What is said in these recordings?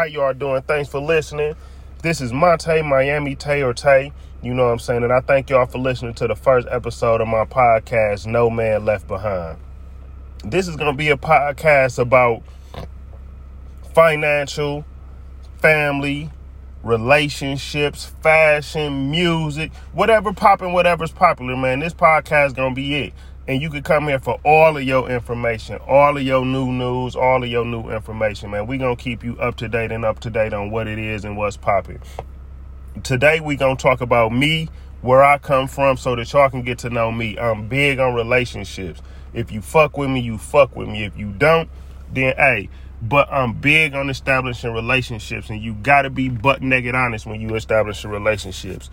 How you all doing? Thanks for listening. This is Monte Miami Tay or Tay. You know what I'm saying? And I thank y'all for listening to the first episode of my podcast, No Man Left Behind. This is going to be a podcast about financial, family, relationships, fashion, music, whatever popping, whatever's popular, man. This podcast is gonna be it. And you can come here for all of your information, all of your new news, all of your new information, man. We gonna keep you up to date and up to date on what it is and what's popping. Today we gonna talk about me, where I come from, so that y'all can get to know me. I'm big on relationships. If you fuck with me, you fuck with me. If you don't, then hey, but I'm big on establishing relationships, and you got to be butt naked honest when you establish relationships.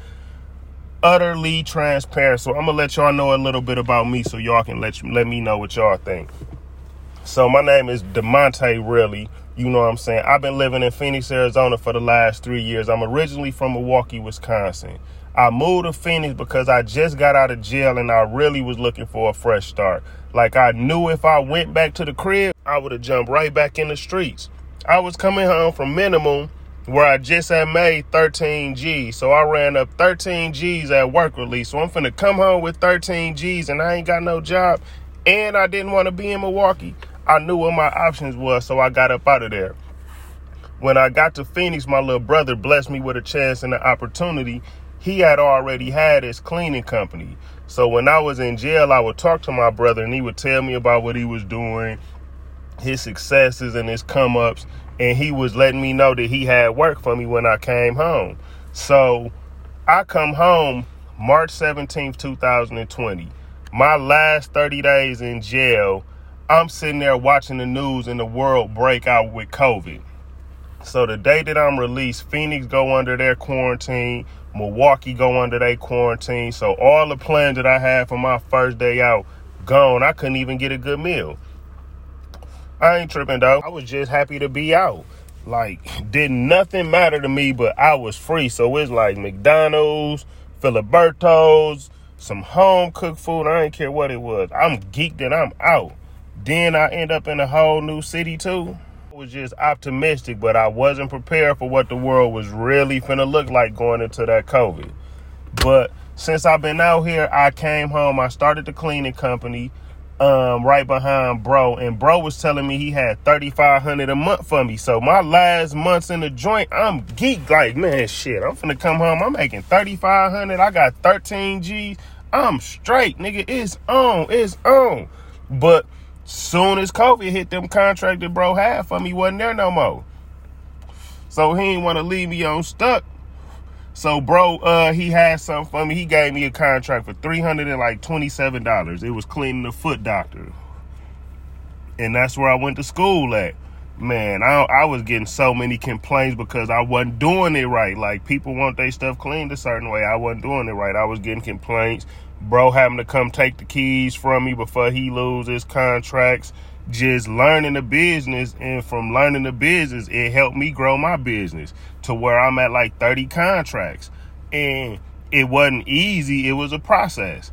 Utterly transparent. So I'm gonna let y'all know a little bit about me, so y'all can let you, let me know what y'all think. So my name is Demonte Really. You know what I'm saying? I've been living in Phoenix, Arizona for the last three years. I'm originally from Milwaukee, Wisconsin. I moved to Phoenix because I just got out of jail and I really was looking for a fresh start. Like I knew if I went back to the crib, I would have jumped right back in the streets. I was coming home from minimum where I just had made 13 G's. So I ran up 13 G's at work release. So I'm finna come home with 13 G's and I ain't got no job. And I didn't want to be in Milwaukee. I knew what my options was, so I got up out of there. When I got to Phoenix, my little brother blessed me with a chance and an opportunity he had already had his cleaning company. So when I was in jail, I would talk to my brother and he would tell me about what he was doing, his successes and his come ups. And he was letting me know that he had work for me when I came home. So I come home March 17th, 2020. My last 30 days in jail, I'm sitting there watching the news and the world break out with COVID. So the day that I'm released, Phoenix go under their quarantine. Milwaukee go under their quarantine. So all the plans that I had for my first day out gone. I couldn't even get a good meal. I ain't tripping though. I was just happy to be out. Like, did nothing matter to me, but I was free. So it's like McDonald's, Filiberto's, some home cooked food. I ain't care what it was. I'm geeked and I'm out. Then I end up in a whole new city too I was just optimistic, but I wasn't prepared for what the world was really finna look like going into that COVID. But since I've been out here, I came home. I started the cleaning company um, right behind bro, and bro was telling me he had thirty five hundred a month for me. So my last months in the joint, I'm geek like man, shit. I'm finna come home. I'm making thirty five hundred. I got thirteen G's. I'm straight, nigga. It's on. It's on. But Soon as COVID hit, them contracted bro had for me wasn't there no more. So he didn't want to leave me on stuck. So bro, uh, he had something for me. He gave me a contract for three hundred and like twenty seven dollars. It was cleaning the foot doctor, and that's where I went to school at. Man, I I was getting so many complaints because I wasn't doing it right. Like people want their stuff cleaned a certain way. I wasn't doing it right. I was getting complaints bro having to come take the keys from me before he loses contracts just learning the business and from learning the business it helped me grow my business to where i'm at like 30 contracts and it wasn't easy it was a process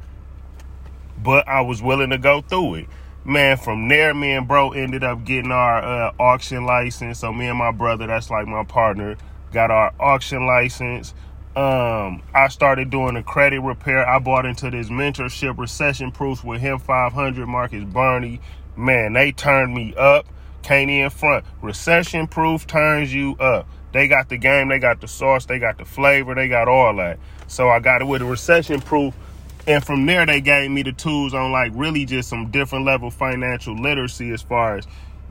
but i was willing to go through it man from there me and bro ended up getting our uh, auction license so me and my brother that's like my partner got our auction license um, I started doing a credit repair. I bought into this mentorship recession proofs with him 500 Marcus Barney. Man, they turned me up. Can't front. Recession proof turns you up. They got the game, they got the sauce, they got the flavor, they got all that. So I got it with a recession proof. And from there, they gave me the tools on like really just some different level financial literacy as far as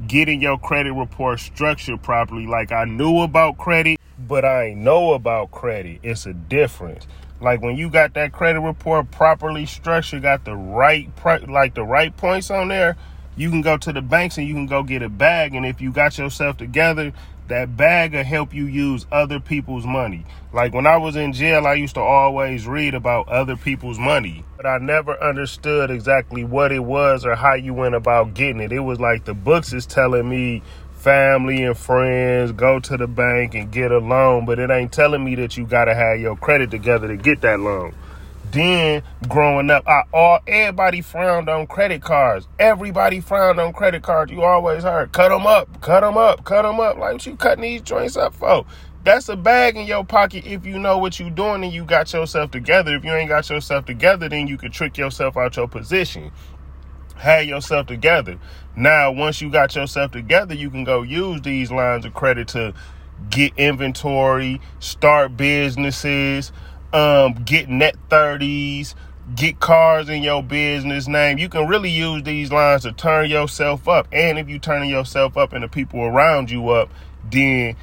getting your credit report structured properly. Like I knew about credit but I know about credit. It's a difference. Like when you got that credit report properly structured, got the right like the right points on there, you can go to the banks and you can go get a bag. And if you got yourself together, that bag will help you use other people's money. Like when I was in jail, I used to always read about other people's money, but I never understood exactly what it was or how you went about getting it. It was like the books is telling me family and friends, go to the bank and get a loan, but it ain't telling me that you got to have your credit together to get that loan. Then growing up, I all everybody frowned on credit cards. Everybody frowned on credit cards. You always heard, cut them up, cut them up, cut them up. Like what you cutting these joints up for? That's a bag in your pocket if you know what you're doing and you got yourself together. If you ain't got yourself together, then you can trick yourself out your position. Have yourself together. Now, once you got yourself together, you can go use these lines of credit to get inventory, start businesses, um, get net 30s, get cars in your business name. You can really use these lines to turn yourself up. And if you turning yourself up and the people around you up, then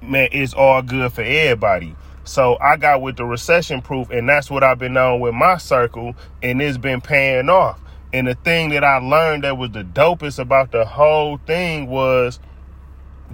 man, it's all good for everybody. So I got with the recession proof, and that's what I've been on with my circle, and it's been paying off. And the thing that I learned that was the dopest about the whole thing was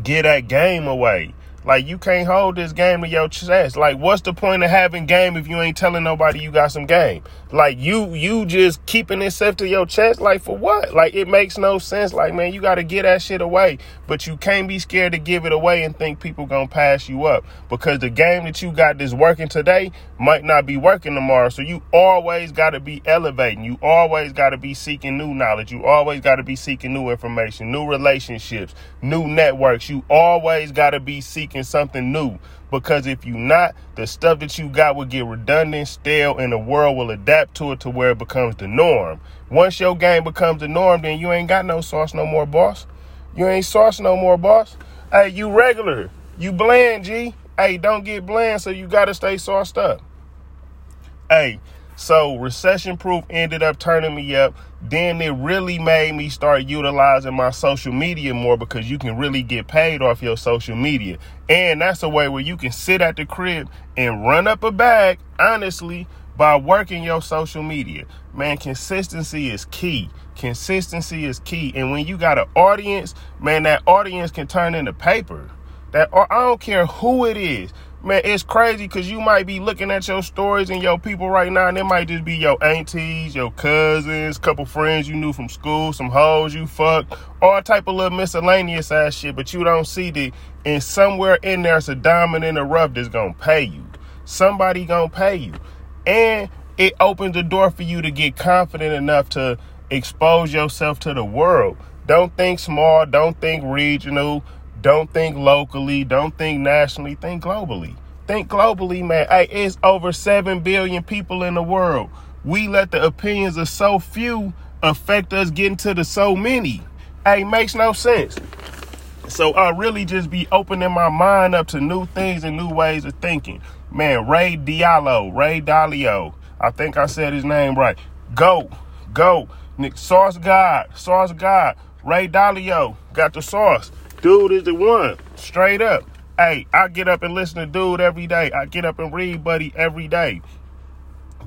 get that game away. Like you can't hold this game to your chest. Like what's the point of having game if you ain't telling nobody you got some game? Like you you just keeping it safe to your chest. Like for what? Like it makes no sense. Like man, you got to get that shit away. But you can't be scared to give it away and think people gonna pass you up because the game that you got that's working today might not be working tomorrow. So you always got to be elevating. You always got to be seeking new knowledge. You always got to be seeking new information, new relationships, new networks. You always got to be seeking seeking something new. Because if you not, the stuff that you got will get redundant, stale, and the world will adapt to it to where it becomes the norm. Once your game becomes the norm, then you ain't got no sauce no more, boss. You ain't sauce no more, boss. Hey, you regular. You bland, G. Hey, don't get bland, so you gotta stay sauced up. Hey, so recession proof ended up turning me up. Then it really made me start utilizing my social media more because you can really get paid off your social media. And that's a way where you can sit at the crib and run up a bag, honestly, by working your social media. Man, consistency is key. Consistency is key. And when you got an audience, man, that audience can turn into paper. That I don't care who it is man, it's crazy because you might be looking at your stories and your people right now, and it might just be your aunties, your cousins, couple friends you knew from school, some hoes you fucked, all type of little miscellaneous ass shit, but you don't see the And somewhere in there's a diamond in the rough that's gonna pay you. Somebody gonna pay you, and it opens the door for you to get confident enough to expose yourself to the world. Don't think small. Don't think regional. Don't think locally. Don't think nationally. Think globally. Think globally, man. Hey, it's over 7 billion people in the world. We let the opinions of so few affect us getting to the so many. Hey, makes no sense. So I really just be opening my mind up to new things and new ways of thinking. Man, Ray Diallo, Ray Dalio. I think I said his name right. Go, go. Nick, sauce God, sauce God. Ray Dalio got the sauce. Dude is the one. Straight up. Hey, I get up and listen to dude every day. I get up and read buddy every day.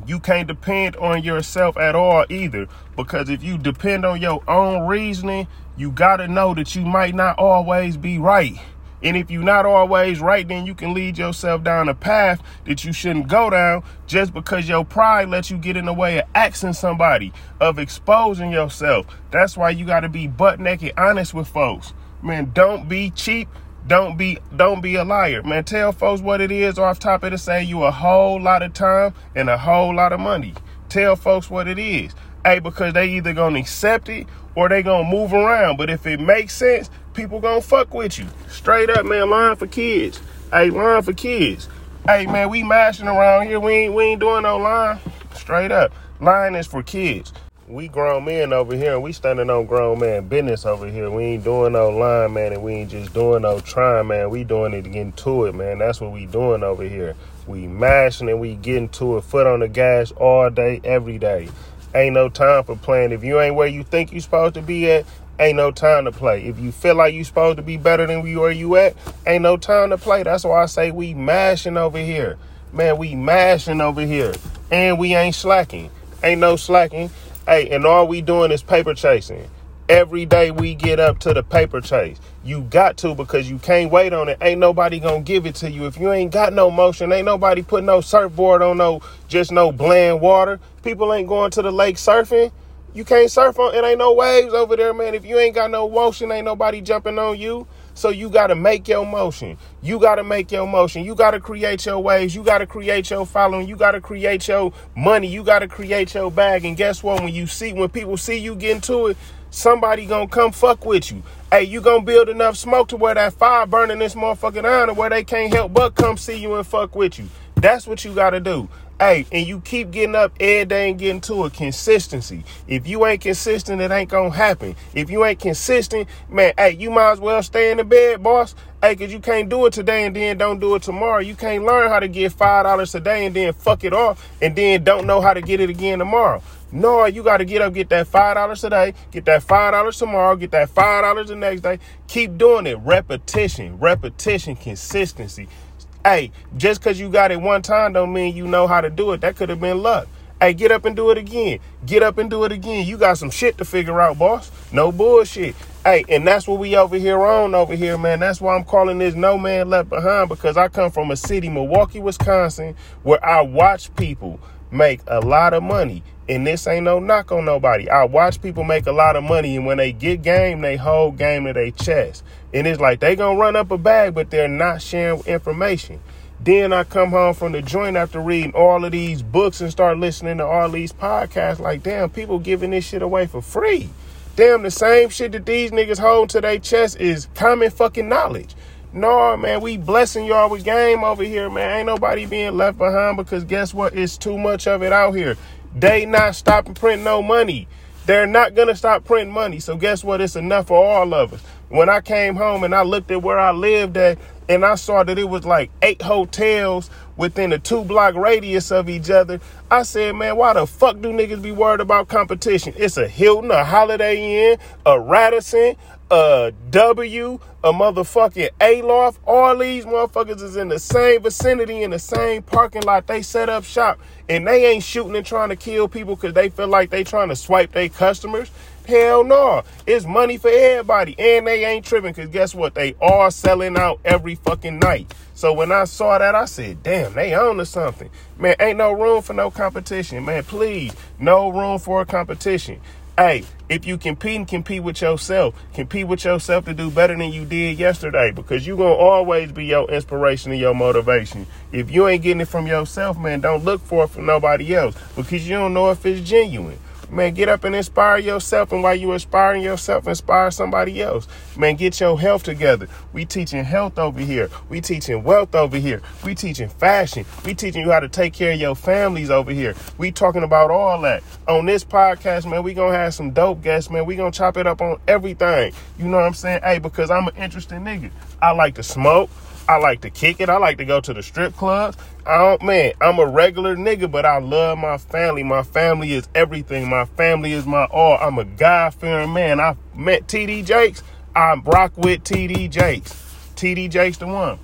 You can't depend on yourself at all either. Because if you depend on your own reasoning, you gotta know that you might not always be right. And if you're not always right, then you can lead yourself down a path that you shouldn't go down just because your pride lets you get in the way of asking somebody, of exposing yourself. That's why you gotta be butt naked honest with folks man, don't be cheap. Don't be don't be a liar, man. Tell folks what it is off top of it. Say you a whole lot of time and a whole lot of money. Tell folks what it is. Hey, because they either gonna accept it or they gonna move around. But if it makes sense, people gonna fuck with you. Straight up, man. Line for kids. Hey, line for kids. Hey, man, we mashing around here. We ain't we ain't doing no line. Straight up, line is for kids we grown men over here and we standing on grown man business over here. We ain't doing no line, man, and we ain't just doing no trying, man. We doing it getting to it, man. That's what we doing over here. We mashing and we getting to it, foot on the gas all day, every day. Ain't no time for playing. If you ain't where you think you supposed to be at, ain't no time to play. If you feel like you supposed to be better than where you at, ain't no time to play. That's why I say we mashing over here. Man, we mashing over here. And we ain't slacking. Ain't no slacking. Hey, and all we doing is paper chasing. Every day we get up to the paper chase. You got to because you can't wait on it. Ain't nobody gonna give it to you. If you ain't got no motion, ain't nobody putting no surfboard on no just no bland water. People ain't going to the lake surfing. You can't surf on it ain't no waves over there, man. If you ain't got no motion, ain't nobody jumping on you. So you got to make your motion. You got to make your motion. You got to create your waves. You got to create your following. You got to create your money. You got to create your bag. And guess what? When you see, when people see you getting to it, somebody gonna come fuck with you. Hey, you gonna build enough smoke to where that fire burning this motherfucking iron where they can't help but come see you and fuck with you. That's what you gotta do. Hey, and you keep getting up every day and getting to a consistency. If you ain't consistent, it ain't gonna happen. If you ain't consistent, man, hey, you might as well stay in the bed, boss. Hey, cause you can't do it today and then don't do it tomorrow. You can't learn how to get five dollars today and then fuck it off and then don't know how to get it again tomorrow. No, you got to get up, get that five dollars today, get that five dollars tomorrow, get that five dollars the next day. Keep doing it. Repetition, repetition, consistency. Hey, just because you got it one time don't mean you know how to do it. That could have been luck. Hey, get up and do it again. Get up and do it again. You got some shit to figure out, boss. No bullshit. Hey, and that's what we over here on over here, man. That's why I'm calling this No Man Left Behind because I come from a city, Milwaukee, Wisconsin, where I watch people make a lot of money. And this ain't no knock on nobody. I watch people make a lot of money, and when they get game, they hold game to their chest. And it's like they gonna run up a bag, but they're not sharing information. Then I come home from the joint after reading all of these books and start listening to all these podcasts. Like, damn, people giving this shit away for free. Damn, the same shit that these niggas hold to their chest is common fucking knowledge. No, man, we blessing y'all with game over here, man. Ain't nobody being left behind because guess what? It's too much of it out here. They not stopping printing no money. They're not gonna stop printing money. So guess what? It's enough for all of us. When I came home and I looked at where I lived at, and I saw that it was like eight hotels within a two block radius of each other. I said, man, why the fuck do niggas be worried about competition? It's a Hilton, a Holiday Inn, a Radisson, a W, a motherfucking Aloft. All these motherfuckers is in the same vicinity, in the same parking lot. They set up shop and they ain't shooting and trying to kill people because they feel like they trying to swipe their customers. Hell no. It's money for everybody. And they ain't tripping because guess what? They are selling out every fucking night. So when I saw that, I said, damn, they own to something. Man, ain't no room for no competition. Man, please, no room for a competition. Hey, if you compete and compete with yourself, compete with yourself to do better than you did yesterday because you're going to always be your inspiration and your motivation. If you ain't getting it from yourself, man, don't look for it from nobody else because you don't know if it's genuine. Man, get up and inspire yourself. And while you're inspiring yourself, inspire somebody else. Man, get your health together. We teaching health over here. We teaching wealth over here. We teaching fashion. We teaching you how to take care of your families over here. We talking about all that. On this podcast, man, we gonna have some dope guests, man. We gonna chop it up on everything. You know what I'm saying? Hey, because I'm an interesting nigga. I like to smoke. I like to kick it. I like to go to the strip clubs. I don't, man, I'm a regular nigga, but I love my family. My family is everything. My family is my all. I'm a God fearing man. I met TD Jakes. I rock with TD Jakes. TD Jakes the one.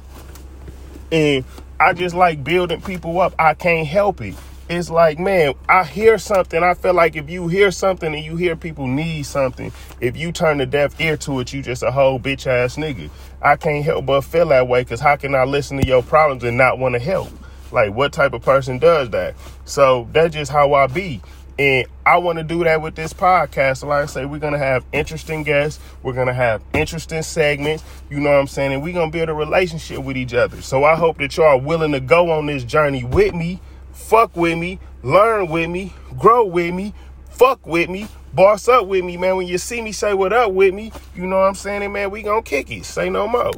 And I just like building people up. I can't help it it's like, man, I hear something. I feel like if you hear something and you hear people need something, if you turn the deaf ear to it, you just a whole bitch ass nigga. I can't help but feel that way because how can I listen to your problems and not want to help? Like, what type of person does that? So that's just how I be. And I want to do that with this podcast. Like I say, we're going to have interesting guests. We're going to have interesting segments. You know what I'm saying? And we're going to build a relationship with each other. So I hope that y'all are willing to go on this journey with me fuck with me, learn with me, grow with me, fuck with me, boss up with me, man. When you see me say what up with me, you know what I'm saying? And man, we gonna kick it. Say no more.